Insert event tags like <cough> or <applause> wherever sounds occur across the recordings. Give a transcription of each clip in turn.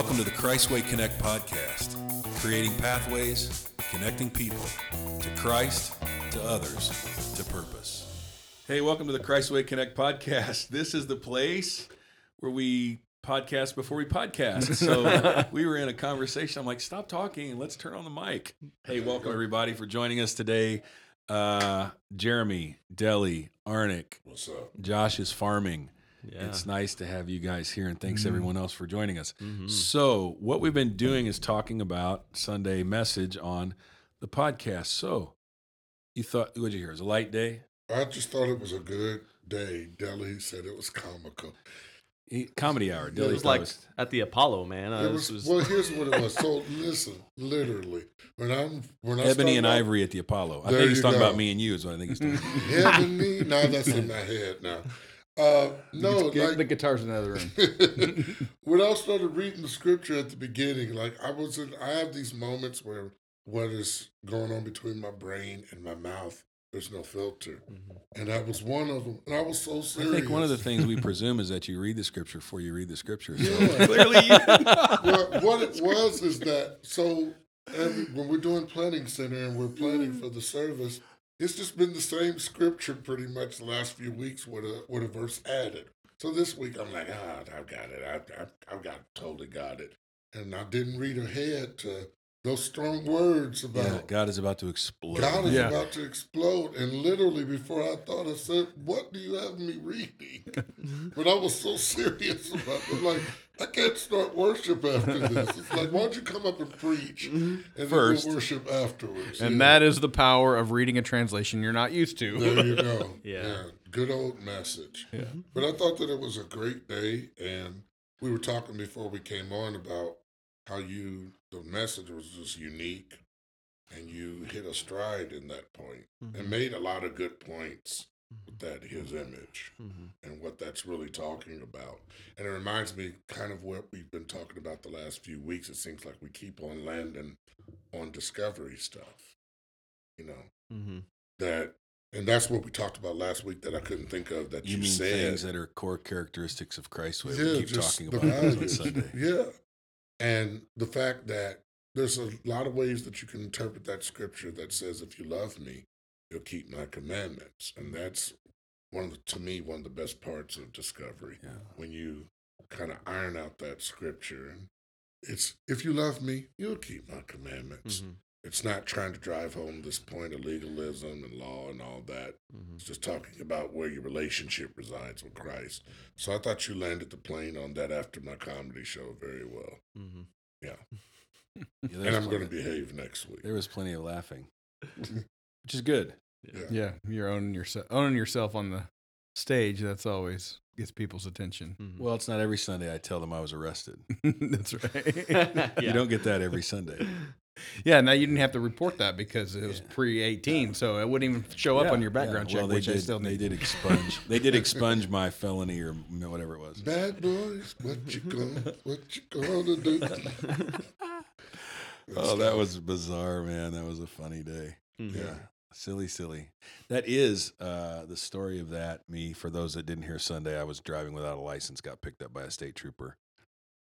Welcome to the Christway Connect podcast, creating pathways, connecting people to Christ, to others, to purpose. Hey, welcome to the Christway Connect podcast. <laughs> This is the place where we podcast before we podcast. <laughs> So we were in a conversation. I'm like, stop talking and let's turn on the mic. Hey, welcome everybody for joining us today. Uh, Jeremy, Deli, Arnick, What's up? Josh is farming. Yeah. It's nice to have you guys here, and thanks Mm-hmm. everyone else for joining us. So, what we've been doing is talking about Sunday message on the podcast. So, you thought, what'd you hear? It was a light day, I just thought it was a good day. Deli said it was comical. He- comedy hour. It Dilly it was thought like was- at the Apollo, man. I It was, was, was- well. Here's what it was. So <laughs> listen, literally, when I'm when I Ebony start and out- Ivory at the Apollo. I think he's talking go. about me and you. Is what I think he's talking about. <laughs> Ebony. <laughs> Now that's in my head now. Uh, no, Get like the guitars in the other room. <laughs> when I started reading the scripture at the beginning, like I was in, I have these moments where what is going on between my brain and my mouth, there's no filter, and that was one of them. And I was so serious. I think one of the things we <laughs> presume is that you read the scripture before you read the scripture. So Yeah. <laughs> clearly, well, what it was is that so every, when we're doing planning center and we're planning for the service, it's just been the same scripture pretty much the last few weeks with a with a verse added. So this week I'm like, ah, I've got it. I've, I've, I've got totally got it, and I didn't read ahead to those strong words about Yeah, God is about to explode. God is Yeah. about to explode. And literally, before I thought, I said, What do you have me reading? <laughs> but I was so <laughs> serious about it. Like, I can't start worship after <laughs> this. It's like, why don't you come up and preach mm-hmm. and First. then we'll worship afterwards? and Yeah. that is the power of reading a translation you're not used to. There you go. <laughs> Yeah. Good old message. Yeah. Mm-hmm. But I thought that it was a great day. And we were talking before we came on about how you, the message was just unique. And you hit a stride in that point and mm-hmm. made a lot of good points with that his image Mhm. and what that's really talking about. And it reminds me kind of what we've been talking about the last few weeks. It seems like we keep on landing on discovery stuff. You know, Mhm. that and that's what we talked about last week that I couldn't think of that You you, mean said. things that are core characteristics of Christ? Way yeah, we keep talking about this on. Sunday. <laughs> Yeah. And the fact that there's a lot of ways that you can interpret that scripture that says, if you love me, you'll keep my commandments. And that's one of the, to me, one of the best parts of discovery. Yeah. When you kind of iron out that scripture and it's, if you love me, you'll keep my commandments. Mhm. It's not trying to drive home this point of legalism and law and all that. Mhm. It's just talking about where your relationship resides with Christ. So I thought you landed the plane on that after my comedy show very well. Mhm. Yeah, <laughs> And I'm going to behave next week. There was plenty of laughing, <laughs> which is good. Yeah. Yeah, you're owning yourself, owning yourself on the stage. That's always gets people's attention. Mhm. Well, it's not every Sunday I tell them I was arrested. <laughs> That's right. Yeah. <laughs> You don't get that every Sunday. <laughs> yeah, now you didn't have to report that because it was Yeah. pre-18, so it wouldn't even show up Yeah, on your background yeah. check, Well, they which did, I still they need. did expunge. they did expunge my felony or whatever it was. Bad boys, what you gonna, what you gonna do? Oh, that was bizarre, man. That was a funny day. Mhm. Yeah. Silly, silly. That is uh, the story of that. Me, for those that didn't hear Sunday, I was driving without a license, got picked up by a state trooper.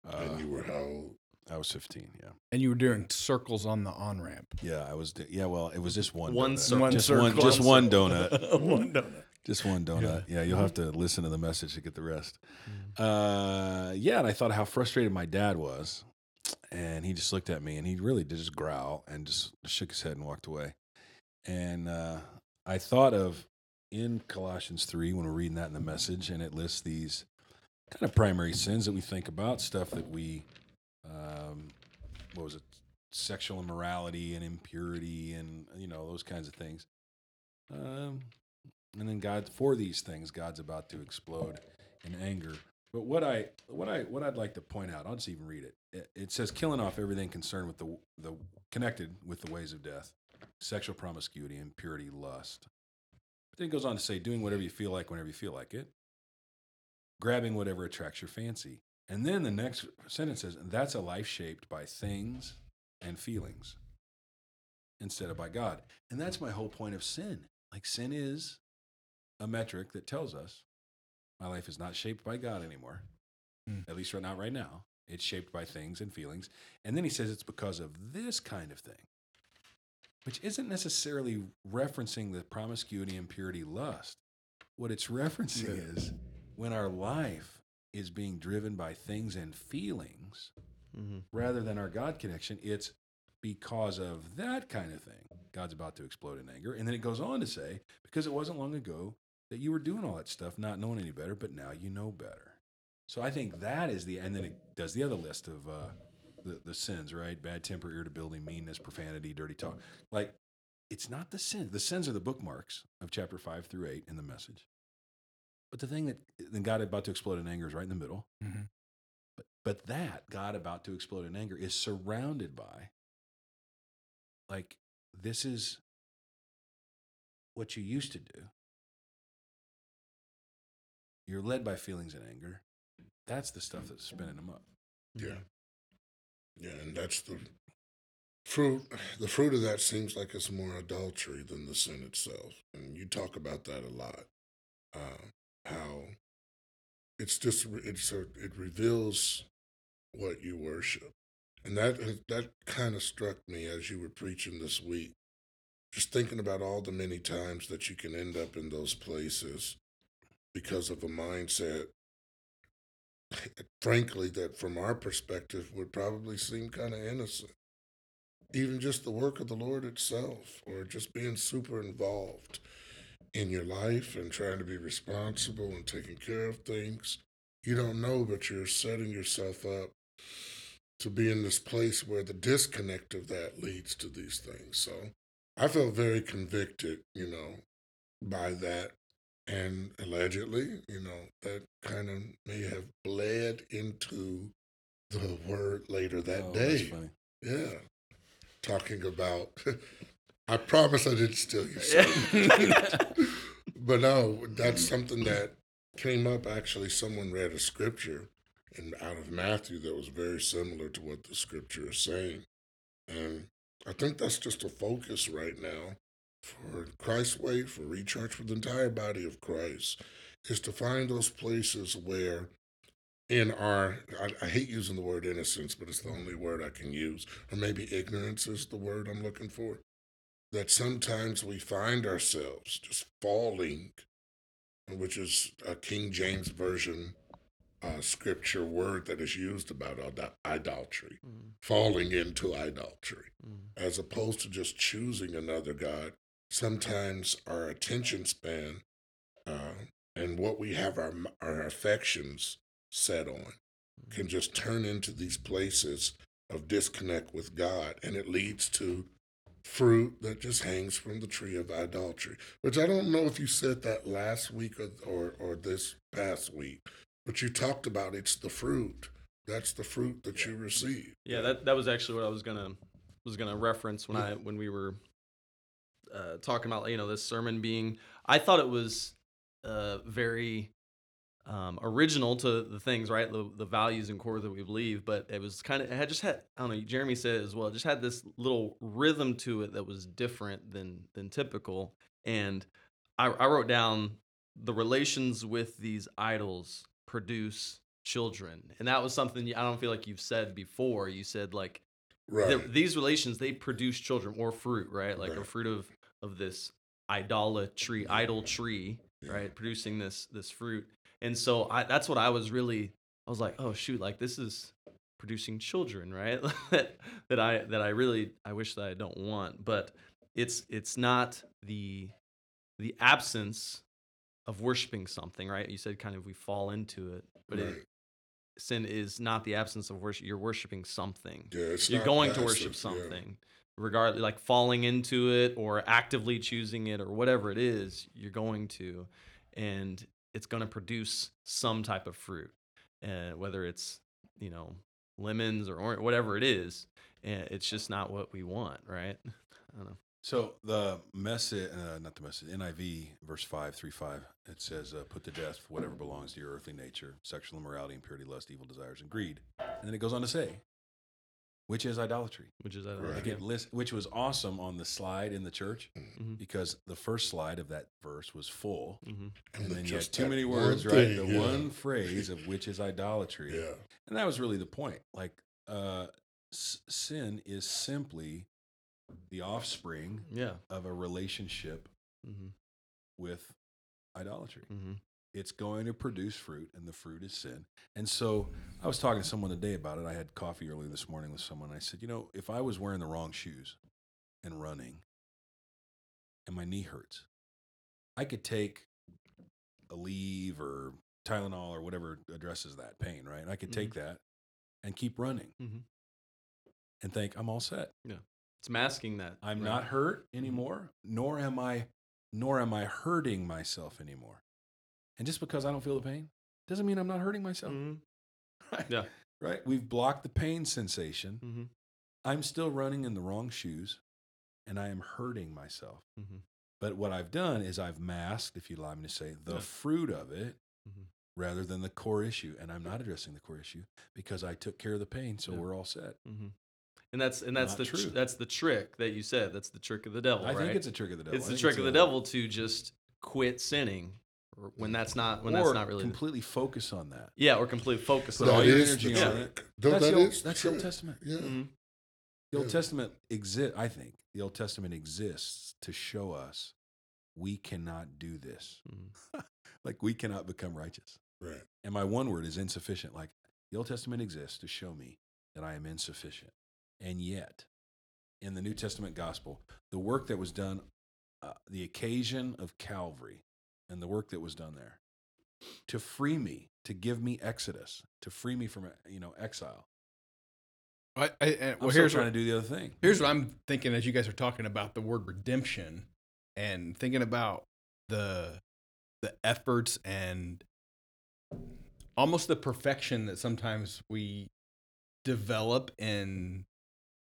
Uh, And you were how old? I was 15. Yeah. and you were doing circles on the on ramp. Yeah. I was. Yeah. Well, it was just one. One donut. circle. One Just circle. one. Just one donut. <laughs> one donut. Just one donut. Yeah. You'll have to listen to the message to get the rest. Mm-hmm. Uh, yeah. And I thought how frustrated my dad was, and he just looked at me and he really did just growl and just shook his head and walked away. And uh, I thought of in Colossians 3 when we're reading that in the message, and it lists these kind of primary sins that we think about, stuff that we, um, what was it, sexual immorality and impurity and, you know, those kinds of things. Um, and then God, for these things, God's about to explode in anger. But what I, what I, what I'd like to point out, I'll just even read it. It, it says, killing off everything concerned with the, the connected with the ways of death, sexual promiscuity, impurity, lust. But then it goes on to say, doing whatever you feel like whenever you feel like it, grabbing whatever attracts your fancy. And then the next sentence says, that's a life shaped by things and feelings instead of by God. And that's my whole point of sin. Like sin is a metric that tells us my life is not shaped by God anymore, Mm. at least right not right now. It's shaped by things and feelings. And then he says it's because of this kind of thing, which isn't necessarily referencing the promiscuity, impurity, lust. What it's referencing Yeah. is when our life is being driven by things and feelings Mm-hmm. rather than our God connection, it's because of that kind of thing. God's about to explode in anger. And then it goes on to say, because it wasn't long ago that you were doing all that stuff, not knowing any better, but now you know better. So I think that is the, and then it does the other list of uh, the, the sins, right? Bad temper, irritability, meanness, profanity, dirty talk. Like, it's not the sin. The sins are the bookmarks of chapter five through eight in the message. But the thing that then God about to explode in anger is right in the middle. Mhm. But, but that God about to explode in anger is surrounded by, like, this is what you used to do. You're led by feelings and anger. That's the stuff that's spinning them up. Yeah. Yeah, and that's the fruit. The fruit of that seems like it's more adultery than the sin itself. And you talk about that a lot. Uh, how it's just it's a, it reveals what you worship, and that that kind of struck me as you were preaching this week. Just thinking about all the many times that you can end up in those places because of a mindset frankly, that from our perspective would probably seem kind of innocent. Even just the work of the Lord itself, or just being super involved in your life and trying to be responsible and taking care of things. You don't know, but you're setting yourself up to be in this place where the disconnect of that leads to these things. So I felt very convicted, you know, by that and allegedly, you know, that kind of may have bled into the word later that Oh, that's day. funny. Yeah. Talking about, <laughs> I promise I didn't steal <laughs> son. <laughs> but no, that's something that came up. Actually, someone read a scripture and out of Matthew that was very similar to what the scripture is saying. And I think that's just a focus right now for Christway, for Recharge, for the entire body of Christ, is to find those places where in our, I, I hate using the word innocence, but it's the only word I can use, or maybe ignorance is the word I'm looking for, that sometimes we find ourselves just falling, which is a King James Version uh, scripture word that is used about idolatry, Mm-hmm. falling into idolatry as opposed to just choosing another God. Sometimes our attention span uh, and what we have our our affections set on can just turn into these places of disconnect with God, and it leads to fruit that just hangs from the tree of idolatry. Which I don't know if you said that last week or or, or this past week, but you talked about it's the fruit. That's the fruit that you receive. Yeah, that that was actually what I was gonna was gonna reference when I when we were uh, talking about you know this sermon being. I thought it was uh, very um, original to the things right, the, the values and core that we believe, but it was kind of it had just had I don't know. Jeremy said it as well. It just had this little rhythm to it that was different than than typical, and I, I wrote down the relations with these idols produce children and that was something i don't feel like you've said before you said like Right. the- these relations they produce children or fruit right like a fruit of of this idolatry idol tree right producing this this fruit. And so i that's what i was really i was like oh shoot like this is producing children right? <laughs> That that i that i really i wish that i don't want. But it's it's not the the absence of worshiping something right? You said kind of we fall into it but right. it, sin is not the absence of worship you're worshiping something. Yeah, it's you're going to worship yeah. Regardless like falling into it or actively choosing it or whatever it is you're going to and it's going to produce some type of fruit uh, whether it's you know lemons or orange, whatever it is and it's just not what we want right i don't know So the message, uh, not the message, NIV verse five three five. It says, uh, "Put to death whatever belongs to your earthly nature: sexual immorality, impurity, lust, evil desires, and greed." And then it goes on to say, which is idolatry. which is idolatry. Right. Like it list, which was awesome on the slide in the church Mhm. because the first slide of that verse was full. hmm And then then you had too many one words, right? The yeah. one phrase of which is idolatry. Yeah. And that was really the point. Like, uh, s- sin is simply the offspring Yeah. of a relationship hmm with idolatry. It's going to produce fruit, and the fruit is sin. And so I was talking to someone today about it. I had coffee early this morning with someone. I said, you know, if I was wearing the wrong shoes and running and my knee hurts, I could take Aleve or Tylenol or whatever addresses that pain, right? And I could take that and keep running Mhm. and think I'm all set. Yeah. It's masking that. I'm right? not hurt anymore, nor am I nor am I hurting myself anymore. And just because I don't feel the pain doesn't mean I'm not hurting myself. Mhm. Right? Yeah. Right? We've blocked the pain sensation. hmm I'm still running in the wrong shoes and I am hurting myself. hmm But what I've done is I've masked, if you allow me to say, the Yeah. fruit of it Mhm. rather than the core issue. And I'm not addressing the core issue because I took care of the pain, so Yeah. we're all set. hmm And that's and that's Not the tr- that's the trick that you said. That's the trick of the devil. I right? think it's a trick of the devil. It's the trick of the a- devil to just quit sinning or when that's not when or that's not really the- completely focus on that. yeah or completely focus on all That your is energy the on trick. it. No, that's that the Old, is that's the Old. Testament. Yeah. Mhm. The Old Yeah. Testament exists, I think. The Old Testament exists to show us we cannot do this. Mhm. <laughs> like we cannot become righteous. Right. And my one word is insufficient. Like the Old Testament exists to show me that I am insufficient. And yet, in the New Testament gospel, the work that was done, uh, the occasion of Calvary, and the work that was done there to free me, to give me exodus, to free me from you know exile. I, I, and, I'm still here's trying what, to do the other thing. here's what I'm thinking as you guys are talking about the word redemption and thinking about the the efforts and almost the perfection that sometimes we develop in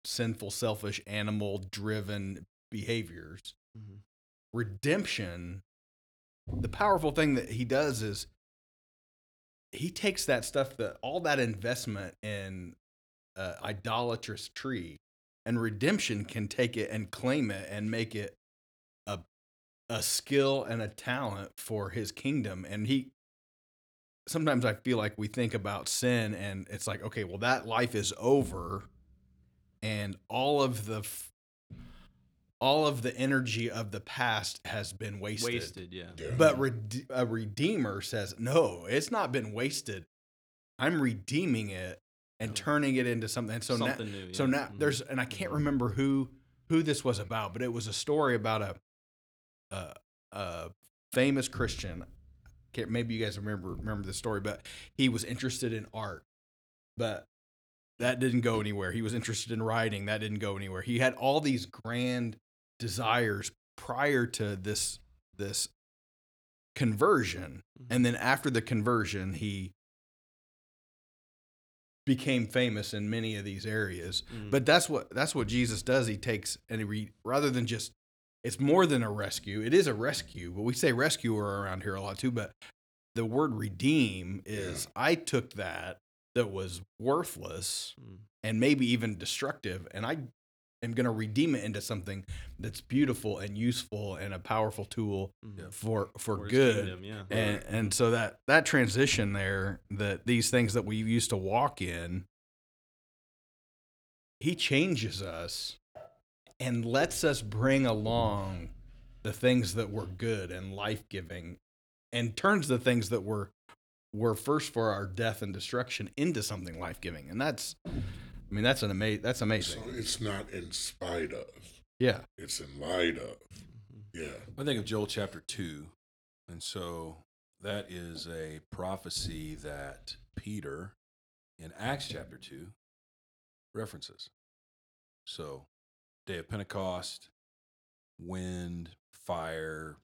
sinful, selfish, animal driven behaviors. Mhm. Redemption, the powerful thing that he does is he takes that stuff that all that investment in uh, idolatrous tree and redemption can take it and claim it and make it a a skill and a talent for his kingdom. And he sometimes i feel like we think about sin and it's like okay well that life is over and all of the all of the energy of the past has been wasted, wasted yeah Yeah. but rede- a redeemer says no it's not been wasted i'm redeeming it and Yeah. turning it into something and so now, something new so yeah. now Mhm. there's and I can't remember who who this was about, but it was a story about a a, a famous Christian. Can't, maybe you guys remember remember the story, but he was interested in art, but that didn't go anywhere. He was interested in writing, that didn't go anywhere. He had all these grand desires prior to this this conversion, Mhm. and then after the conversion, he became famous in many of these areas. Mhm. But that's what that's what Jesus does. He takes and he re, rather than just it's more than a rescue. It is a rescue, but we say rescuer around here a lot too. But the word redeem is I took that that was worthless Mhm. and maybe even destructive, and I am going to redeem it into something that's beautiful and useful and a powerful tool Mhm. for for For good. kingdom, yeah. And and so that that transition there that these things that we used to walk in he changes us and lets us bring along the things that were good and life-giving and turns the things that were were first for our death and destruction into something life-giving. And that's i mean that's an amazing that's amazing So it's not in spite of. yeah It's in light of. Mhm. Yeah. I think of Joel chapter 2. And so that is a prophecy that Peter in Acts chapter 2 references. So, day of Pentecost, wind, fire,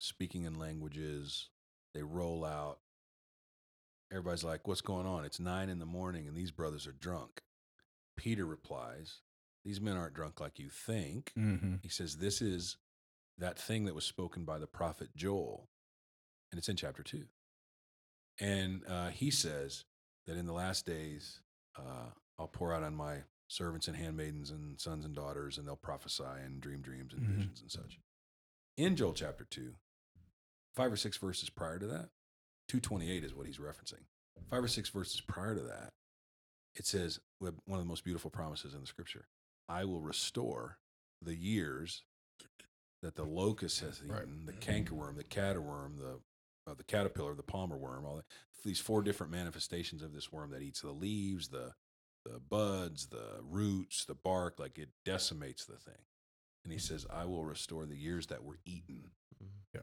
speaking in languages, they roll out. Everybody's like, What's going on? It's nine in the morning and these brothers are drunk. Peter replies, These men aren't drunk like you think. mm-hmm. He says, This is that thing that was spoken by the prophet Joel. And it's in chapter two. And uh, he says that in the last days, uh, I'll pour out on my servants and handmaidens and sons and daughters, and they'll prophesy and dream dreams and Mhm. visions and such. In Joel chapter 2, five or six verses prior to that, 228 is what he's referencing. Five or six verses prior to that, it says one of the most beautiful promises in the scripture I will restore the years that the locust has eaten, Right. the cankerworm, the caterworm, the uh, the caterpillar, the palmer worm, all that, these four different manifestations of this worm that eats the leaves, the the buds, the roots, the bark, like it decimates the thing. And he says, mm-hmm. I will restore the years that were eaten. Mm-hmm. Yeah.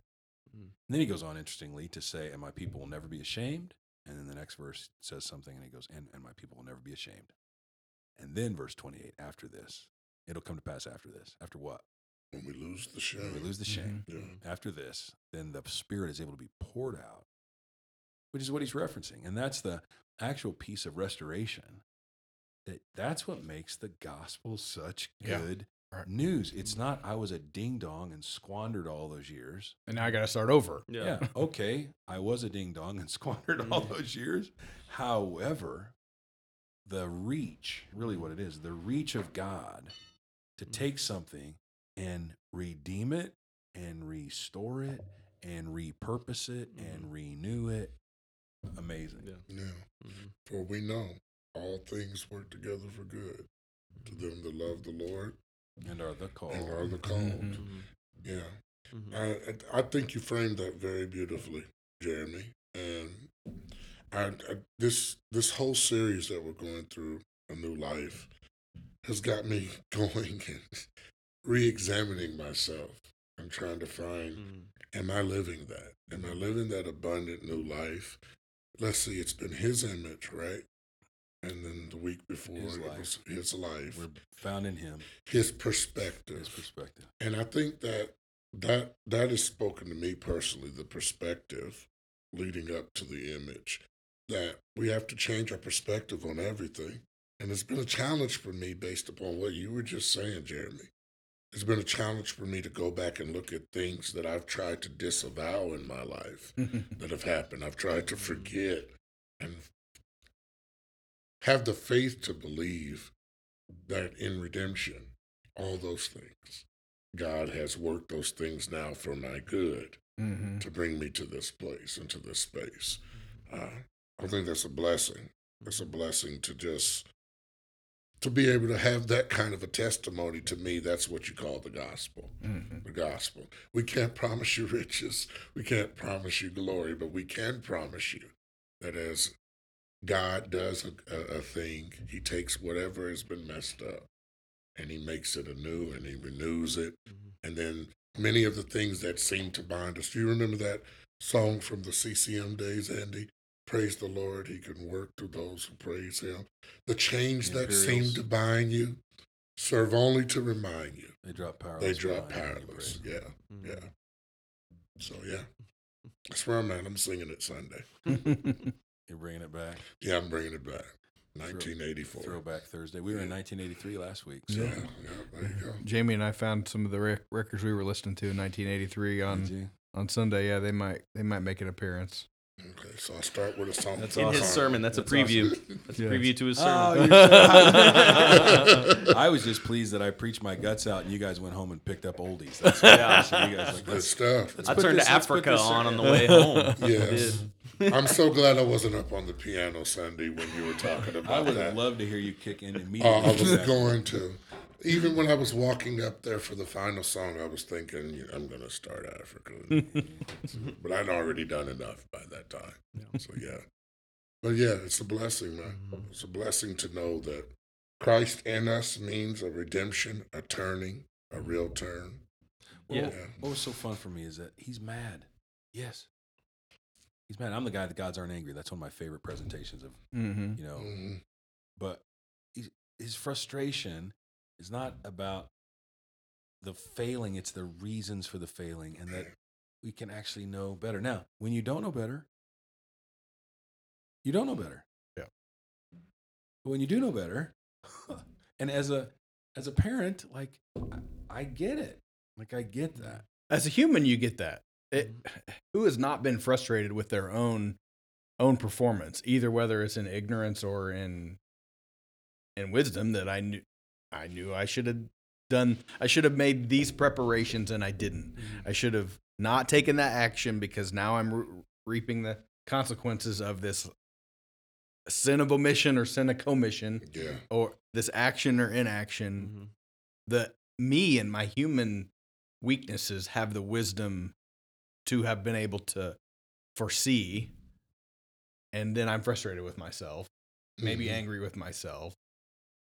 Mm-hmm. And then he goes on interestingly to say, And my people will never be ashamed. And then the next verse says something, and he goes, And, and my people will never be ashamed. And then verse 28, after this, it'll come to pass after this. After what? When we lose the When shame. we lose the mm-hmm. shame. Yeah. After this, then the Spirit is able to be poured out, which is what he's referencing. And that's the actual piece of restoration. That that's what makes the gospel such Yeah. good Right. News. It's not I was a ding dong and squandered all those years. And now I got to start over. Yeah. Yeah, okay, I was a ding dong and <laughs> squandered all Mhm. those years. However, the reach, really what it is, the reach of God to Mhm. take something and redeem it and restore it and repurpose it and renew it. Amazing. Yeah. Yeah. Mhm. For we know all things work together for good to them that love the Lord And are the called. and are the called. Mhm. Mhm. Yeah. Mhm. I, I I think you framed that very beautifully, Jeremy. And I, I this this whole series that we're going through, a new life, has got me <laughs> going and re-examining myself. I'm trying to find, Mhm. am I living that? Am I living that abundant new life? Let's see, it's been His image, right? And then the week before, His it life. was His life, We're found in Him, His perspective. His perspective. And I think that that that has spoken to me personally, the perspective leading up to the image, that we have to change our perspective on everything. And it's been a challenge for me based upon what you were just saying, Jeremy. It's been a challenge for me to go back and look at things that I've tried to disavow in my life <laughs> that have happened. I've tried to forget and have the faith to believe that in redemption, all those things, God has worked those things now for my good Mhm. to bring me to this place and to this space. Uh, I think that's a blessing. It's a blessing to just to be able to have that kind of a testimony to me. That's what you call the gospel Mhm. the gospel. We can't promise you riches. We can't promise you glory, but we can promise you that as God does a, a, a thing, He takes whatever has been messed up and He makes it anew and He renews it. Mhm. And then many of the things that seem to bind us. Do you remember that song from the CCM days, Andy? Praise the Lord, He can work through those who praise Him. The chains The that seem to bind you serve only to remind you They drop powerless. they drop powerless. Yeah, Mhm. yeah. So yeah, that's where I'm at. I'm singing it Sunday. <laughs> You're bringing it back. Yeah, I'm bringing it back. 1984. Throwback Thursday. We were in 1983 last week. So. Yeah, yeah. There you go. Jamie and I found some of the rec- records we were listening to in 1983 on on Sunday. Yeah, they might they might make an appearance. Okay, so I'll start with a song. That's In his sermon, that's, <laughs> That's a preview. awesome. That's a preview to his Oh, sermon. you're <laughs> I was just pleased that I preached my guts out and you guys went home and picked up oldies. That's Yeah. so you guys like, Good stuff. I turned this- to Africa on on the way home. <laughs> Yes. <laughs> I'm so glad I wasn't up on the piano Sunday when you were talking about that. I would that. love to hear you kick in Uh, immediately. I was going to. Even when I was walking up there for the final song, I was thinking, "Yeah, I'm going to start Africa. <laughs> but I'd already done enough by that time. Yeah. So, yeah. But yeah, it's a blessing, man. Mhm. It's a blessing to know that Christ in us means a redemption, a turning, a real turn. Well, Yeah. What was so fun for me is that he's mad. Yes. He's mad. I'm the guy that gods aren't angry. That's one of my favorite presentations of, Mm-hmm. you know, Mhm. but he's, his frustration is not about the failing, it's the reasons for the failing, and that we can actually know better. Now, when you don't know better, you don't know better. Yeah. But when you do know better, <laughs> and as a as a parent, like I, I get it. Like I get that. As a human, you get that. It, who has not been frustrated with their own own performance, either whether it's in ignorance or in and wisdom that I knew I knew I should have done I should have made these preparations and I didn't. Mhm. I should have not taken that action because now I'm re- reaping the consequences of this sin of omission or sin of commission Yeah. or this action or inaction Mhm. the me and my human weaknesses have the wisdom to have been able to foresee and then i'm frustrated with myself maybe Mhm. angry with myself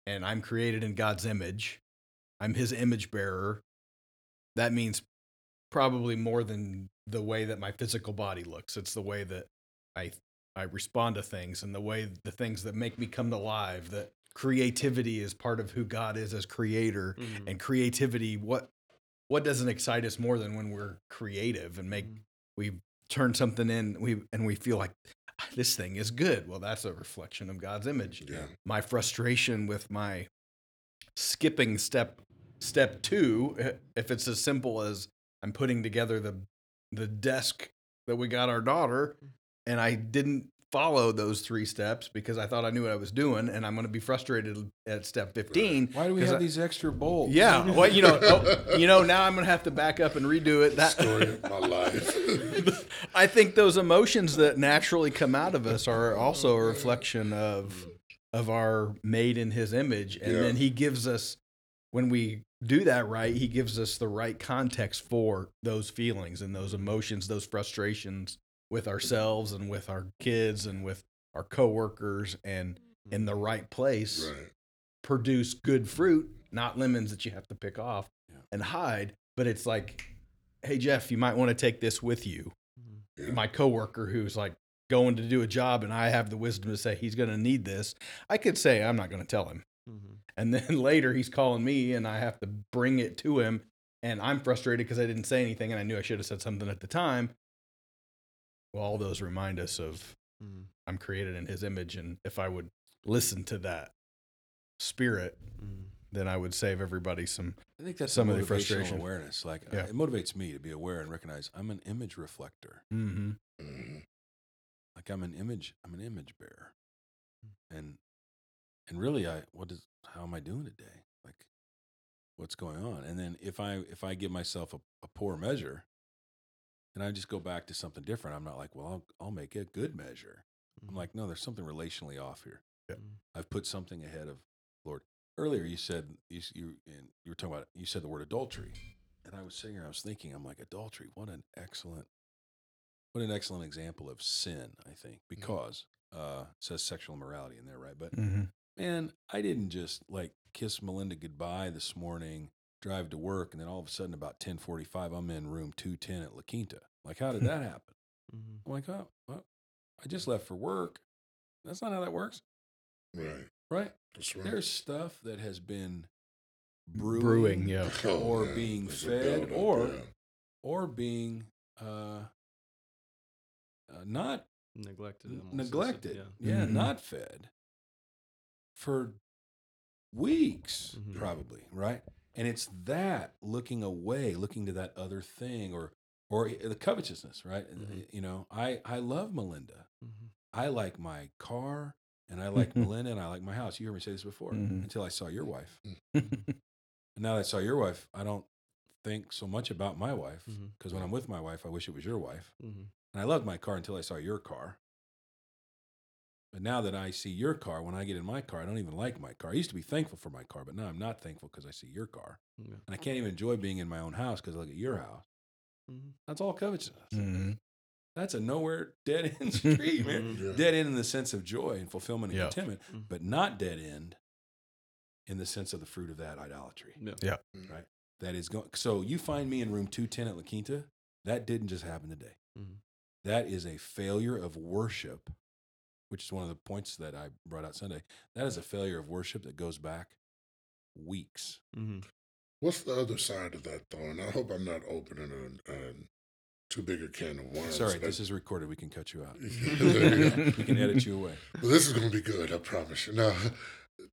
and i'm created in god's image i'm his image bearer that means probably more than the way that my physical body looks it's the way that i i respond to things and the way the things that make me come alive that creativity is part of who god is as creator Mhm. and creativity what what doesn't excite us more than when we're creative and make Mhm. we turn something in we and we feel like "Ah, this thing is good well that's a reflection of god's image Yeah. my frustration with my skipping step step two if it's as simple as i'm putting together the the desk that we got our daughter and i didn't follow those three steps because i thought i knew what i was doing and i'm going to be frustrated at step 15 Why do we have I- these extra bowls? yeah <laughs> well you know oh, you know now i'm going to have to back up and redo it that Story of my life. <laughs> I think those emotions that naturally come out of us are also a reflection of of our made in his image and Yeah. then he gives us when we do that right he gives us the right context for those feelings and those emotions those frustrations with ourselves and with our kids and with our coworkers and in the right place right. produce good fruit not lemons that you have to pick off Yeah. and hide but it's like hey jeff you might want to take this with you Mhm. Yeah. my coworker who's like going to do a job and I have the wisdom to say he's going to need this, I could say I'm not going to tell him. Mhm. And then <laughs> later he's calling me and I have to bring it to him and I'm frustrated because I didn't say anything and I knew I should have said something at the time. Well, all those remind us of Mhm. I'm created in his image and if I would listen to that spirit, Mhm. then I would save everybody some I think that's Some some of the frustration. awareness. Like uh, Yeah. it motivates me to be aware and recognize I'm an image reflector. mm-hmm. Mhm. Like I'm an image. I'm an image bearer. And and really, I what is how am I doing today? Like what's going on? And then if I if I give myself a, a poor measure, and I just go back to something different, I'm not like, well, I'll I'll make a good measure. I'm Mhm. like, no, there's something relationally off here. Yeah. Mhm. I've put something ahead of Lord. Earlier, you said you you and you were talking about you said the word adultery, and I was sitting here, I was thinking, I'm like adultery. What an excellent, what an excellent example of sin. I think because uh, it says sexual immorality in there, right? But Mm-hmm. man, I didn't just like kiss Melinda goodbye this morning, drive to work, and then all of a sudden about ten forty five, I'm in room two ten at La Quinta. Like, how did that <laughs> happen? Mhm. I'm like, oh, well, I just left for work. That's not how that works, Right. right? That's right. There's stuff that has been brewing, Brewing, yeah. <laughs> Oh, or yeah. being There's fed, or yeah. or being uh, uh, not neglected. n- almost, is it? neglected. Yeah. Yeah, Mhm. not fed for weeks, Mhm. probably, right? And it's that looking away, looking to that other thing, or or the covetousness, right? Mhm. You know, I I love Melinda. Mhm. I like my car, and I like <laughs> Melinda, and I like my house. You heard me say this before Mhm. until I saw your wife. Mm-hmm. <laughs> And now that I saw your wife, I don't think so much about my wife because when I'm with my wife, I wish it was your wife. Mhm. And I loved my car until I saw your car. But now that I see your car, when I get in my car, I don't even like my car. I used to be thankful for my car, but now I'm not thankful because I see your car. Yeah. And I can't even enjoy being in my own house because I look at your house. Mhm. That's all covetousness. Mm-hmm. That's a nowhere dead end <laughs> street, man. Mhm. Yeah. Dead end in the sense of joy and fulfillment and Yeah. contentment, Mhm. but not dead end in the sense of the fruit of that idolatry. Yeah. Right. That is going. So you find me in room two ten at La Quinta. That didn't just happen today. Mhm. That is a failure of worship, which is one of the points that I brought out Sunday. That is a failure of worship that goes back weeks. Mhm. What's the other side of that, though? And I hope I'm not opening a, a too big a can of worms. Sorry, but- this is recorded. We can cut you out. <laughs> You we can edit you away. Well, this is going to be good, I promise you. Now,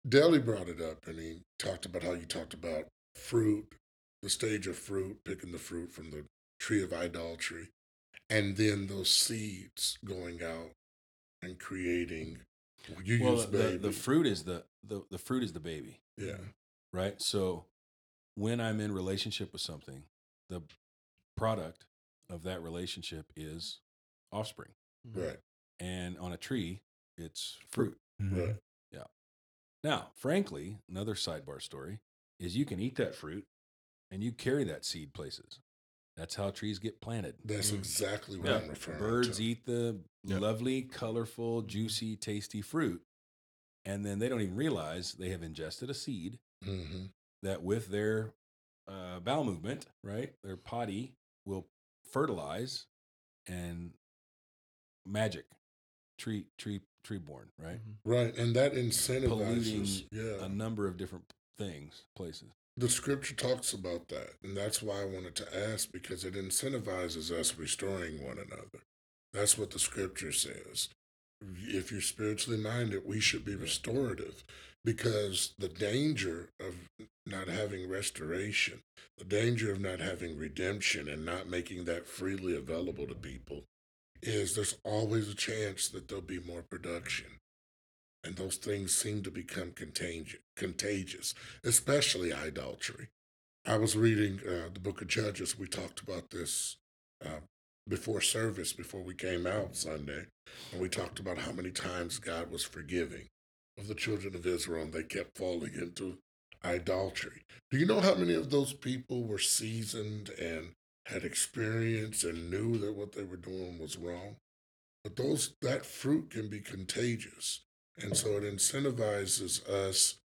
Daly brought it up, and he talked about how you talked about fruit, the stage of fruit, picking the fruit from the tree of idolatry, and then those seeds going out and creating You well, use the, baby. the fruit is the, the the fruit is the baby, yeah. right? So when I'm in relationship with something, the product of that relationship is offspring. Mm-hmm. Right. And on a tree, it's fruit. Mhm. Right. Now, frankly, another sidebar story is you can eat that fruit and you carry that seed places. That's how trees get planted. That's Mm. exactly what Yeah, I'm referring Birds to. eat the Yeah. lovely, colorful, juicy, tasty fruit, and then they don't even realize they have ingested a seed hmm that, with their uh, bowel movement, right, their potty will fertilize and magic tree tree tree born, right? Mhm. Right, and that incentivizes. Yeah, A number of different things, places. The scripture talks about that, and that's why I wanted to ask because it incentivizes us restoring one another. That's what the scripture says. If you're spiritually minded, we should be restorative because the danger of not having restoration, the danger of not having redemption and not making that freely available to people is there's always a chance that there'll be more production. And those things seem to become contagious, especially idolatry. I was reading uh, the book of Judges. We talked about this uh, before service, before we came out Sunday. And we talked about how many times God was forgiving of the children of Israel and they kept falling into idolatry. Do you know how many of those people were seasoned and had experience and knew that what they were doing was wrong? But those that fruit can be contagious. And so it incentivizes us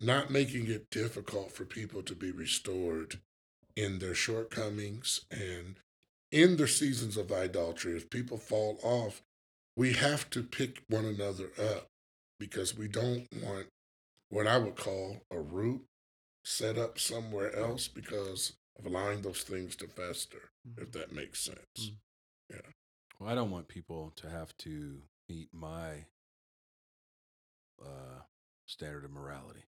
not making it difficult for people to be restored in their shortcomings and in their seasons of idolatry. If people fall off, we have to pick one another up because we don't want what I would call a root set up somewhere else because of allowing those things to fester, if mm-hmm. that makes sense. Mm. Yeah. Well, I don't want people to have to eat my uh, standard of morality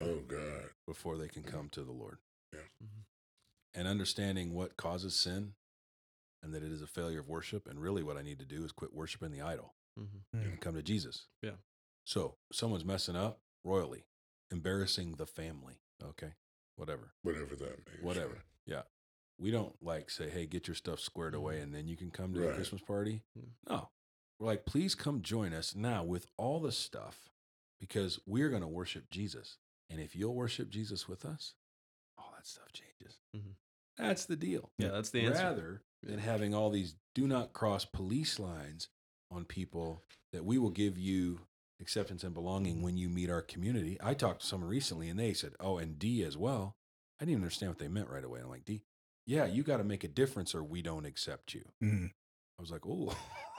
Oh, God. before they can come to the Lord. Yeah. Mhm. And understanding what causes sin and that it is a failure of worship. And really, what I need to do is quit worshiping the idol Mhm. and come to Jesus. Yeah. So, someone's messing up royally, embarrassing the family. Okay. Whatever. Whatever that means. Whatever. Yeah. We don't like say, hey, get your stuff squared away and then you can come to the Christmas party. Mm. No. We're like, please come join us now with all the stuff because we're going to worship Jesus. And if you'll worship Jesus with us, all that stuff changes. Mhm. That's the deal. Yeah, that's the answer. Rather than Yeah. having all these do not cross police lines on people that we will give you acceptance and belonging when you meet our community. I talked to someone recently and they said, oh, and D as well. I didn't even understand what they meant right away. I'm like, D, yeah, you got to make a difference or we don't accept you. Mhm. I was like, oh,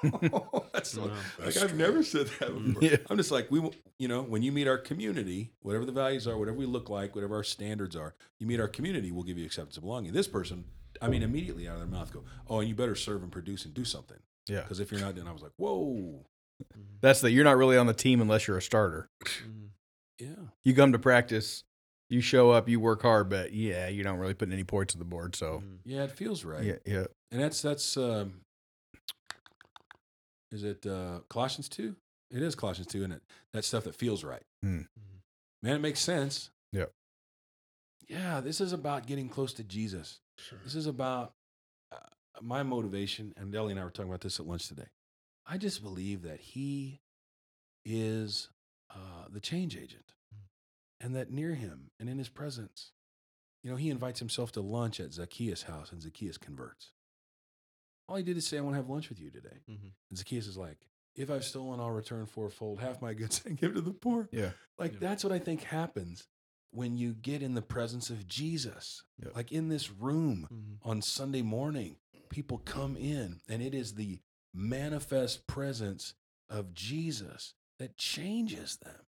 <laughs> that's so, Wow. like That's I've never said that before. Yeah. I'm just like we, you know, when you meet our community, whatever the values are, whatever we look like, whatever our standards are, you meet our community, we'll give you acceptance and belonging. This person, I mean, immediately out of their mouth go, oh, and you better serve and produce and do something Yeah. because if you're not, then I was like, whoa, Mhm. That's that you're not really on the team unless you're a starter. Mhm. yeah, You come to practice, you show up, you work hard, but yeah, you don't really put any points on the board. So Mhm. yeah, it feels right. yeah, yeah. And that's that's um, is it uh, Colossians two? It is Colossians two, isn't it? That stuff that feels right. Mhm. Man, it makes sense. Yep. Yeah, this is about getting close to Jesus. Sure. This is about uh, my motivation, and Ellie and I were talking about this at lunch today. I just believe that he is uh, the change agent, and that near him and in his presence, you know, he invites himself to lunch at Zacchaeus' house, and Zacchaeus converts. All he did is say, "I want to have lunch with you today." Mhm. And Zacchaeus is like, "If I've stolen, I'll return fourfold, half my goods, <laughs> and give to the poor." Yeah. Like Yeah. that's what I think happens when you get in the presence of Jesus. Yeah. Like in this room Mhm. on Sunday morning, people come in and it is the manifest presence of Jesus that changes them.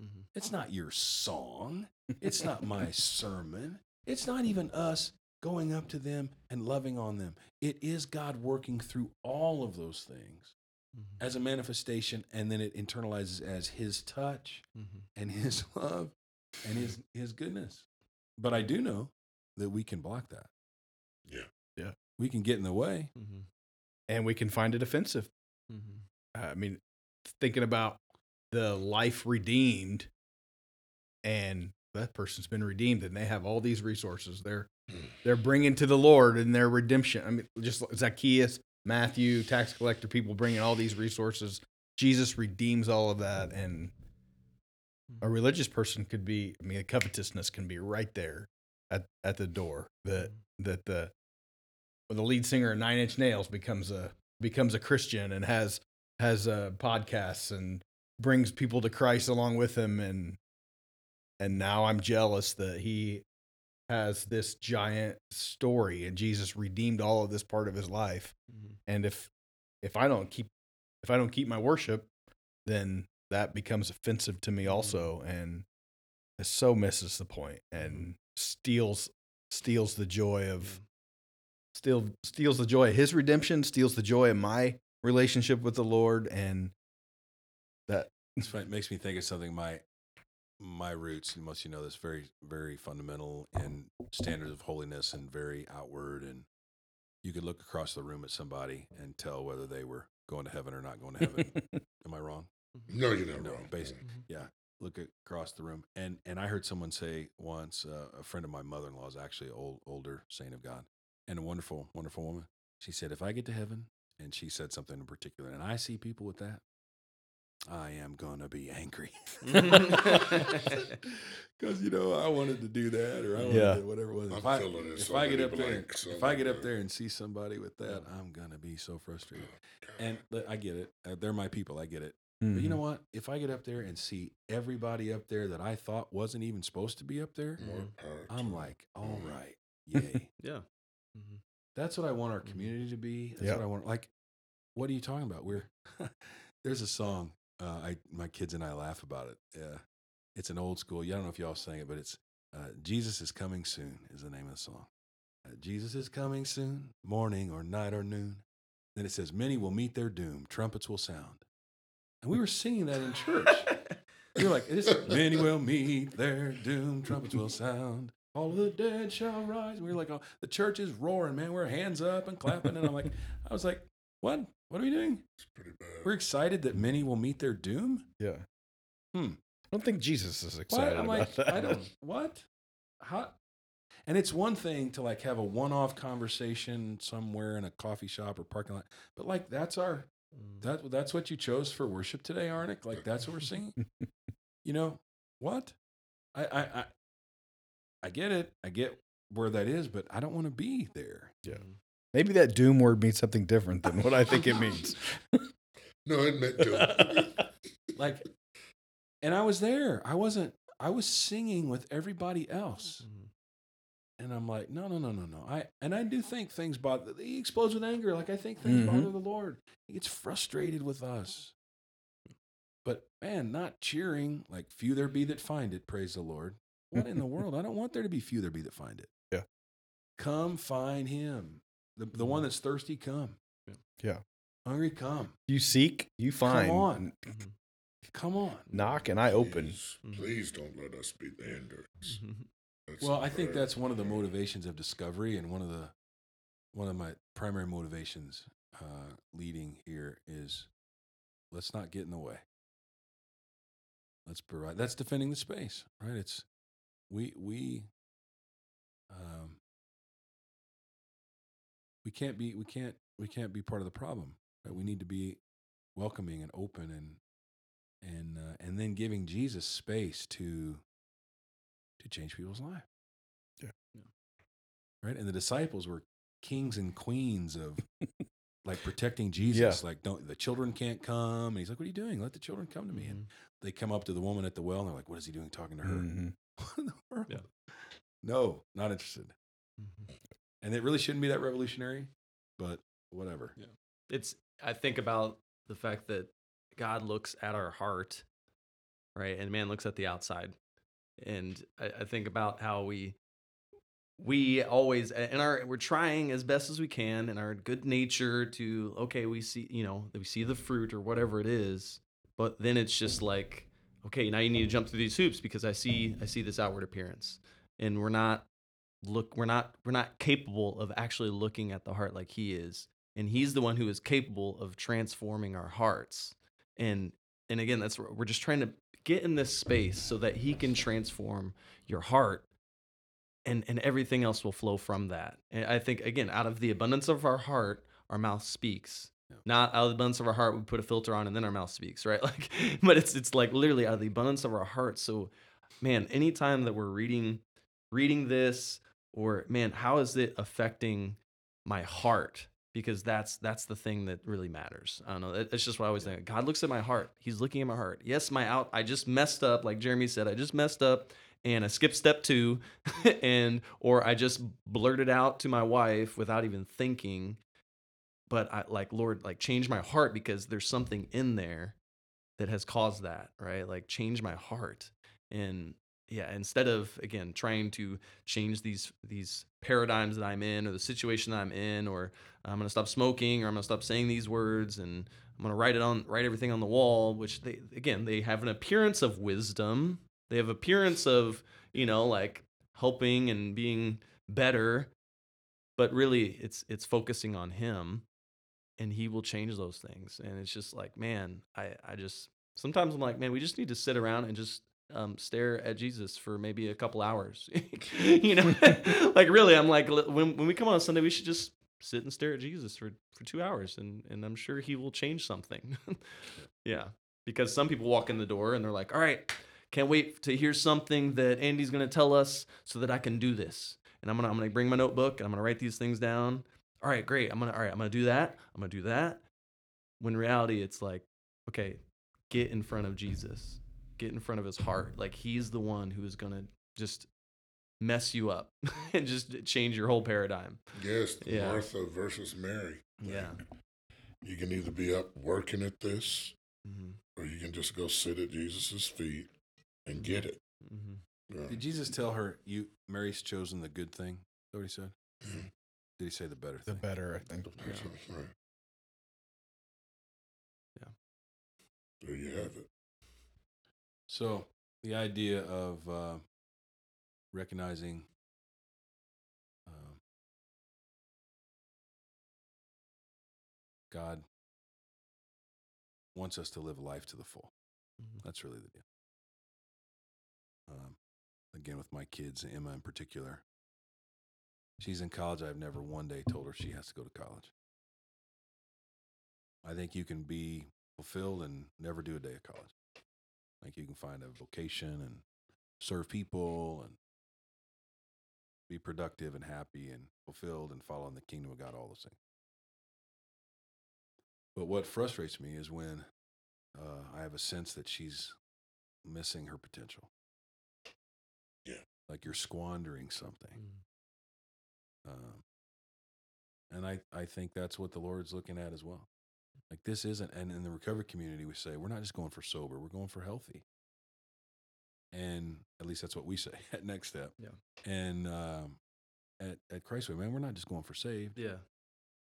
Mhm. It's not your song, it's not my <laughs> sermon, it's not even us going up to them and loving on them. It is God working through all of those things Mhm. as a manifestation and then it internalizes as his touch Mhm. and his <laughs> love and his his goodness. But I do know that we can block that. Yeah. Yeah. We can get in the way. Mhm. And we can find it offensive. Mhm. I mean, thinking about the life redeemed, and that person's been redeemed, and they have all these resources. They're they're bringing to the Lord in their redemption. I mean, just Zacchaeus, Matthew, tax collector, people bringing all these resources. Jesus redeems all of that, and a religious person could be. I mean, covetousness can be right there at at the door. That that the when the lead singer of Nine Inch Nails becomes a becomes a Christian and has has uh, podcasts and brings people to Christ along with him, and and now I'm jealous that he has this giant story and Jesus redeemed all of this part of his life. Mhm. And if if I don't keep if I don't keep my worship, then that becomes offensive to me also, and it so misses the point and steals steals the joy of steal steals the joy of his redemption, steals the joy of my relationship with the Lord, and that It's funny, it makes me think of something. My my roots, and most of you know this, very very fundamental in standards of holiness and very outward. And you could look across the room at somebody and tell whether they were going to heaven or not going to heaven. <laughs> Am I wrong? No, you're not No, wrong. basically. Mhm. Yeah. Look across the room, and and I heard someone say once, uh, a friend of my mother in law is actually an old older saint of God, and a wonderful wonderful woman. She said, if I get to heaven, and she said something in particular, and I see people with that, I am gonna be angry. <laughs> <laughs> Because you know I wanted to do that, or I wanted Yeah. to, whatever it was. I'm If I, if I get up there, so if I get up there and see somebody with that, I'm gonna be so frustrated. God. And I get it. Uh, they're my people. I get it. But Mm-hmm. you know what? If I get up there and see everybody up there that I thought wasn't even supposed to be up there, More power to I'm them. like, all right, <laughs> yay. Yeah. Mhm. That's what I want our community to be. That's Yep. what I want. Like, what are you talking about? We're there's a song. Uh, I my kids and I laugh about it. Yeah, it's an old school. I don't know if y'all sang it, but it's uh, "Jesus is coming soon" is the name of the song. Uh, Jesus is coming soon, morning or night or noon. Then it says, "Many will meet their doom. Trumpets will sound." And we were singing that in church. We were like, "Many will meet their doom. Trumpets will sound." All of the dead shall rise. We were like, oh, the church is roaring, man. We're hands up and clapping. And I'm like, I was like, what? What are we doing? It's pretty bad. We're excited that many will meet their doom. Yeah. Hmm. I don't think Jesus is excited I'm about like, that. I don't. <laughs> What? How? And it's one thing to like have a one-off conversation somewhere in a coffee shop or parking lot, but like that's our Mm. that that's what you chose for worship today, Arnick. Like that's what we're <laughs> singing. you know what? I I I, I get it. I get where that is, but I don't want to be there. Yeah. Maybe that doom word means something different than what I think it means. <laughs> no, it meant to. <laughs> Like, and I was there. I wasn't. I was singing with everybody else. Mhm. And I'm like, no, no, no, no, no. I and I do think things bother. He explodes with anger. Like I think things Mhm. bother the Lord. He gets frustrated with us. But man, not cheering like few there be that find it. Praise the Lord. What in the <laughs> world? I don't want there to be few there be that find it. Yeah. Come find Him. The the one that's thirsty, come. Yeah. Yeah. Hungry, come. You seek, you find. Come on. Mhm. Come on. Knock and I open. Please, Mhm. please don't let us be the hindrance. Mhm. Well, I think that's one of the motivations of discovery, and one of the one of my primary motivations uh, leading here is let's not get in the way. Let's provide. That's defending the space, right? It's we we um, we can't be we can't we can't be part of the problem. Right? We need to be welcoming and open and and uh, and then giving Jesus space to to change people's life. Yeah. Yeah. Right? And the disciples were kings and queens of <laughs> like protecting Jesus. Like, don't the children can't come. And he's like, What are you doing? Let the children come to me. And Mhm. they come up to the woman at the well and they're like, What is he doing talking to her? Mhm. <laughs> What in the world? Yeah. No, not interested. Mhm. And it really shouldn't be that revolutionary, but whatever. it's i think about the fact that god looks at our heart right? And man looks at the outside. And i, I think about how we we always and our we're trying as best as we can in our good nature to okay we see you know we see the fruit or whatever it is but then it's just like okay now you need to jump through these hoops because i see i see this outward appearance. And we're not look we're not we're not capable of actually looking at the heart like he is and he's the one who is capable of transforming our hearts and and again, that's we're just trying to get in this space so that He can transform your heart, and and everything else will flow from that. And I think again, out of the abundance of our heart, our mouth speaks. Yeah. Not out of the abundance of our heart, we put a filter on, and then our mouth speaks, right? <laughs> Like, but it's it's like literally out of the abundance of our heart. So, man, anytime that we're reading reading this, or man, how is it affecting my heart? Because that's that's the thing that really matters. I don't know. It's just what I always think. God looks at my heart. He's looking at my heart. Yes, my out. I just messed up, like Jeremy said. I just messed up, and I skipped step two, <laughs> and or I just blurted out to my wife without even thinking. But I like Lord, like change my heart because there's something in there that has caused that, right? Like change my heart. And yeah, instead of again trying to change these these paradigms that I'm in or the situation that I'm in or I'm going to stop smoking or I'm going to stop saying these words and I'm going to write it on write everything on the wall, which they again, they have an appearance of wisdom. They have appearance of, you know, like helping and being better, but really it's it's focusing on him and he will change those things. And it's just like, man, I I just sometimes I'm like, man, we just need to sit around and just um, stare at Jesus for maybe a couple hours. <laughs> <laughs> you know, <laughs> like really, I'm like, when when we come on Sunday, we should just sit and stare at Jesus for for two hours, and and I'm sure He will change something. yeah, because some people walk in the door and they're like, all right, can't wait to hear something that Andy's gonna tell us so that I can do this. And I'm gonna I'm gonna bring my notebook and I'm gonna write these things down. All right, great. I'm gonna all right. I'm gonna do that. I'm gonna do that. When in reality, it's like, okay, get in front of Jesus get in front of his heart. Like he's the one who is going to just mess you up <laughs> and just change your whole paradigm. Yes, Yeah. Martha versus Mary. Yeah. You can either be up working at this, hmm or you can just go sit at Jesus' feet and get it. hmm Yeah. Did Jesus tell her, "You, Mary's chosen the good thing"? Is that what he said? Mhm. Did he say the better The better, I think. That's right. Yeah. There you have it. So the idea of uh, recognizing um, God wants us to live life to the full. Mhm. That's really the deal. Um, again, with my kids, Emma in particular, she's in college. I've never one day told her she has to go to college. I think you can be fulfilled and never do a day of college. Think you can find a vocation and serve people and be productive and happy and fulfilled and follow in the kingdom of God, all those things. But what frustrates me is when uh, I have a sense that she's missing her potential. Yeah. Like you're squandering something. Mhm. Um, and I, I think that's what the Lord's looking at as well. Like this isn't, and in the recovery community, we say we're not just going for sober, we're going for healthy. And at least that's what we <laughs> say at Next Step. Yeah. And um, at at Christway, man, we're not just going for saved, Yeah.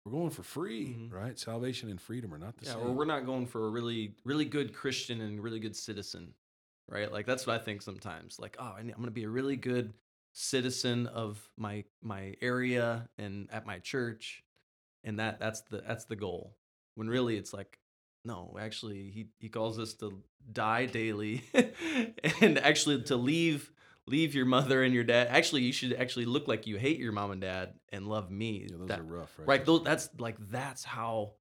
we're going for free, Mhm. right? Salvation and freedom are not the Yeah. same. Or we're not going for a really, really good Christian and really good citizen, right? Like that's what I think sometimes. Like, oh, I'm going to be a really good citizen of my my area and at my church, and that that's the that's the goal. When really it's like, no, actually, he he calls us to die daily, <laughs> and actually to leave leave your mother and your dad. Actually, you should actually look like you hate your mom and dad and love me. yeah, those That- are rough, right? right Those that's like that's how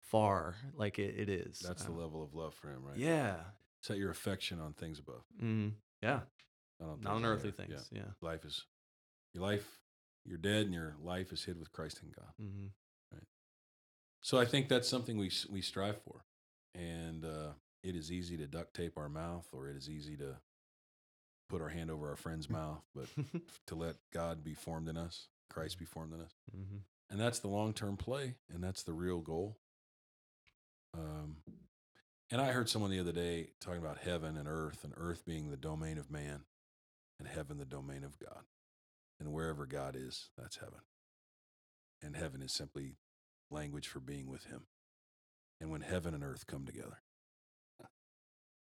far like it, it is that's the Um, level of love for him, right? yeah Set your affection on things above, mm, yeah not on, things not on on earthly earth. Yeah. things yeah, Life is your life. You're dead, and your life is hid with Christ in God. hmm So I think that's something we we strive for, and uh, it is easy to duct tape our mouth, or it is easy to put our hand over our friend's <laughs> mouth, but to let God be formed in us, Christ be formed in us, hmm and that's the long term play, and that's the real goal. Um, and I heard someone the other day talking about heaven and earth, and earth being the domain of man, and heaven the domain of God, and wherever God is, that's heaven, and heaven is simply language for being with Him. And when heaven and earth come together,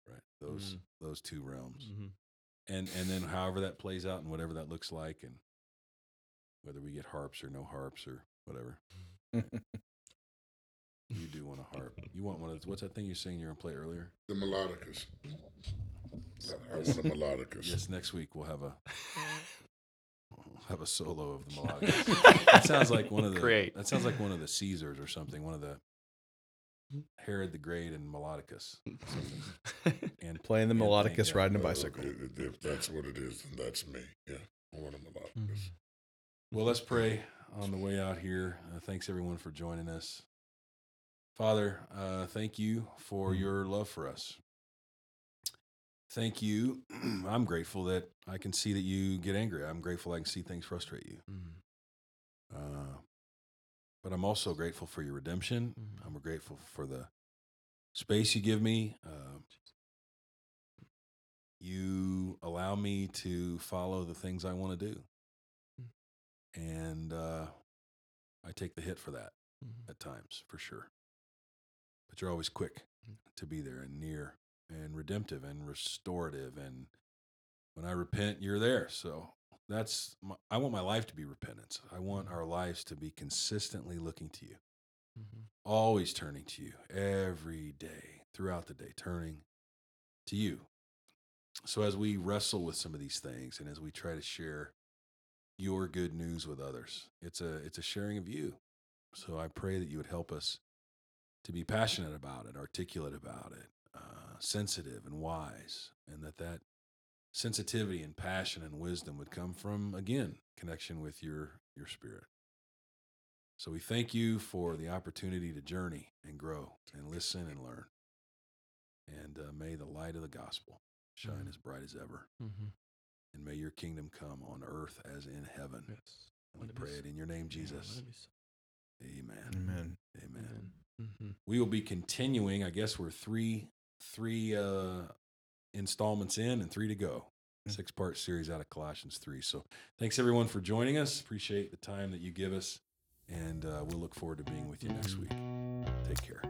right, those Mm. those two realms, hmm and and then however that plays out and whatever that looks like, and whether we get harps or no harps or whatever, You do want a harp. You want one of those, what's that thing you sing you were gonna play earlier? The melodicas. I want a melodicas. Yes, next week we'll have a we'll <laughs> have a solo of the <laughs> melodicas. that sounds like one of the Great. That sounds like one of the Caesars or something. One of the Herod the Great and Melodicus. And Playing the Yeah, melodicus, thank- yeah. riding a bicycle. i- If that's what it is, then that's me. Yeah, I want a melodicas. Well, let's pray on the way out here. Uh, thanks everyone for joining us. Father, uh, thank you for your love for us. Thank you. <clears throat> I'm grateful that I can see that you get angry. I'm grateful I can see things frustrate you. Uh, but I'm also grateful for your redemption. Mhm. I'm grateful for the space you give me. Uh, you allow me to follow the things I want to do. And uh, I take the hit for that at times, for sure. But you're always quick to be there and near and redemptive and restorative. And when I repent, you're there. So that's, my, I want my life to be repentance. I want mm-hmm. our lives to be consistently looking to you, mm-hmm. always turning to you every day, throughout the day, turning to you. So as we wrestle with some of these things and as we try to share your good news with others, it's a it's a sharing of you. So I pray that you would help us to be passionate about it, articulate about it, uh, sensitive and wise, and that that sensitivity and passion and wisdom would come from again connection with your your spirit. So we thank you for the opportunity to journey and grow and listen and learn. And uh, may the light of the gospel shine Mhm. as bright as ever. Mhm. And may your kingdom come on earth as in heaven. Yes. And we Let it be pray so. it in your name, Jesus. it be so. Amen. Amen. Amen. Mhm. We will be continuing. I guess we're three three uh installments in and three to go. Mm. Six part series out of Colossians 3. So thanks everyone for joining us. Appreciate the time that you give us. And uh, we'll look forward to being with you next week. Take care.